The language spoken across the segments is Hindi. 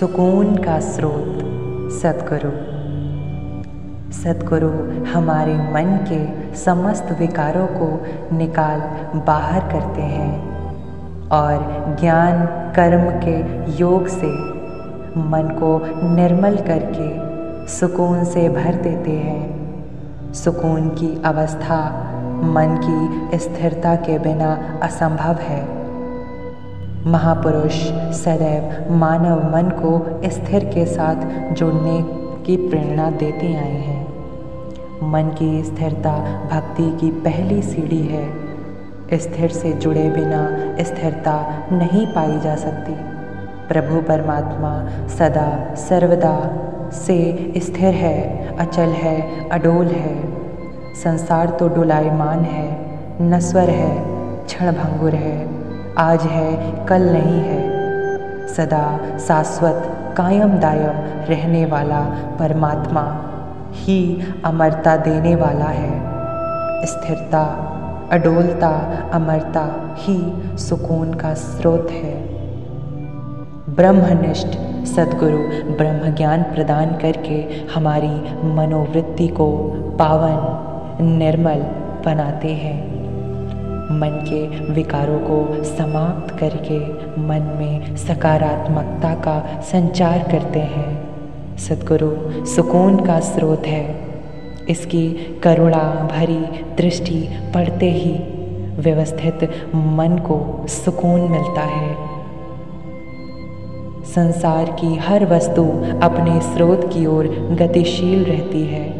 सुकून का स्रोत सतगुरु सतगुरु हमारे मन के समस्त विकारों को निकाल बाहर करते हैं और ज्ञान, कर्म के योग से मन को निर्मल करके सुकून से भर देते हैं। सुकून की अवस्था मन की स्थिरता के बिना असंभव है। महापुरुष सदैव मानव मन को स्थिर के साथ जुड़ने की प्रेरणा देते आए हैं। मन की स्थिरता भक्ति की पहली सीढ़ी है। स्थिर से जुड़े बिना स्थिरता नहीं पाई जा सकती। प्रभु परमात्मा सदा, सर्वदा से स्थिर है, अचल है, अडोल है। संसार तो डुलायमान है नस्वर है, क्षण भंगुर है। आज है, कल नहीं है। सदा शाश्वत कायम दायम रहने वाला परमात्मा ही अमरता देने वाला है। स्थिरता, अडोलता, अमरता ही सुकून का स्रोत है। ब्रह्मनिष्ठ सदगुरु ब्रह्म ज्ञान प्रदान करके हमारी मनोवृत्ति को पावन, निर्मल बनाते हैं। मन के विकारों को समाप्त करके मन में सकारात्मकता का संचार करते हैं। सदगुरु, सुकून का स्रोत है। इसकी करुणा भरी दृष्टि पड़ते ही व्यवस्थित मन को सुकून मिलता है। संसार की हर वस्तु अपने स्रोत की ओर गतिशील रहती है,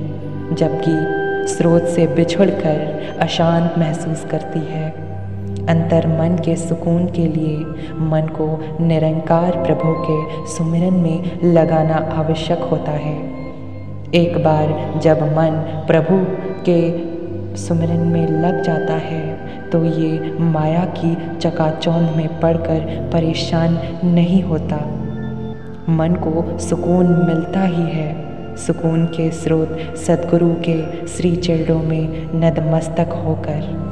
जबकि स्रोत से बिछुड़कर अशांत महसूस करती है। अंतर मन के सुकून के लिए मन को निरंकार प्रभु के सुमिरन में लगाना आवश्यक होता है। एक बार जब मन प्रभु के सुमिरन में लग जाता है तो ये माया की चकाचौंध में पड़कर परेशान नहीं होता। मन को सुकून मिलता ही है। सुकून के स्रोत सदगुरु के श्री चरणों में नतमस्तक होकर।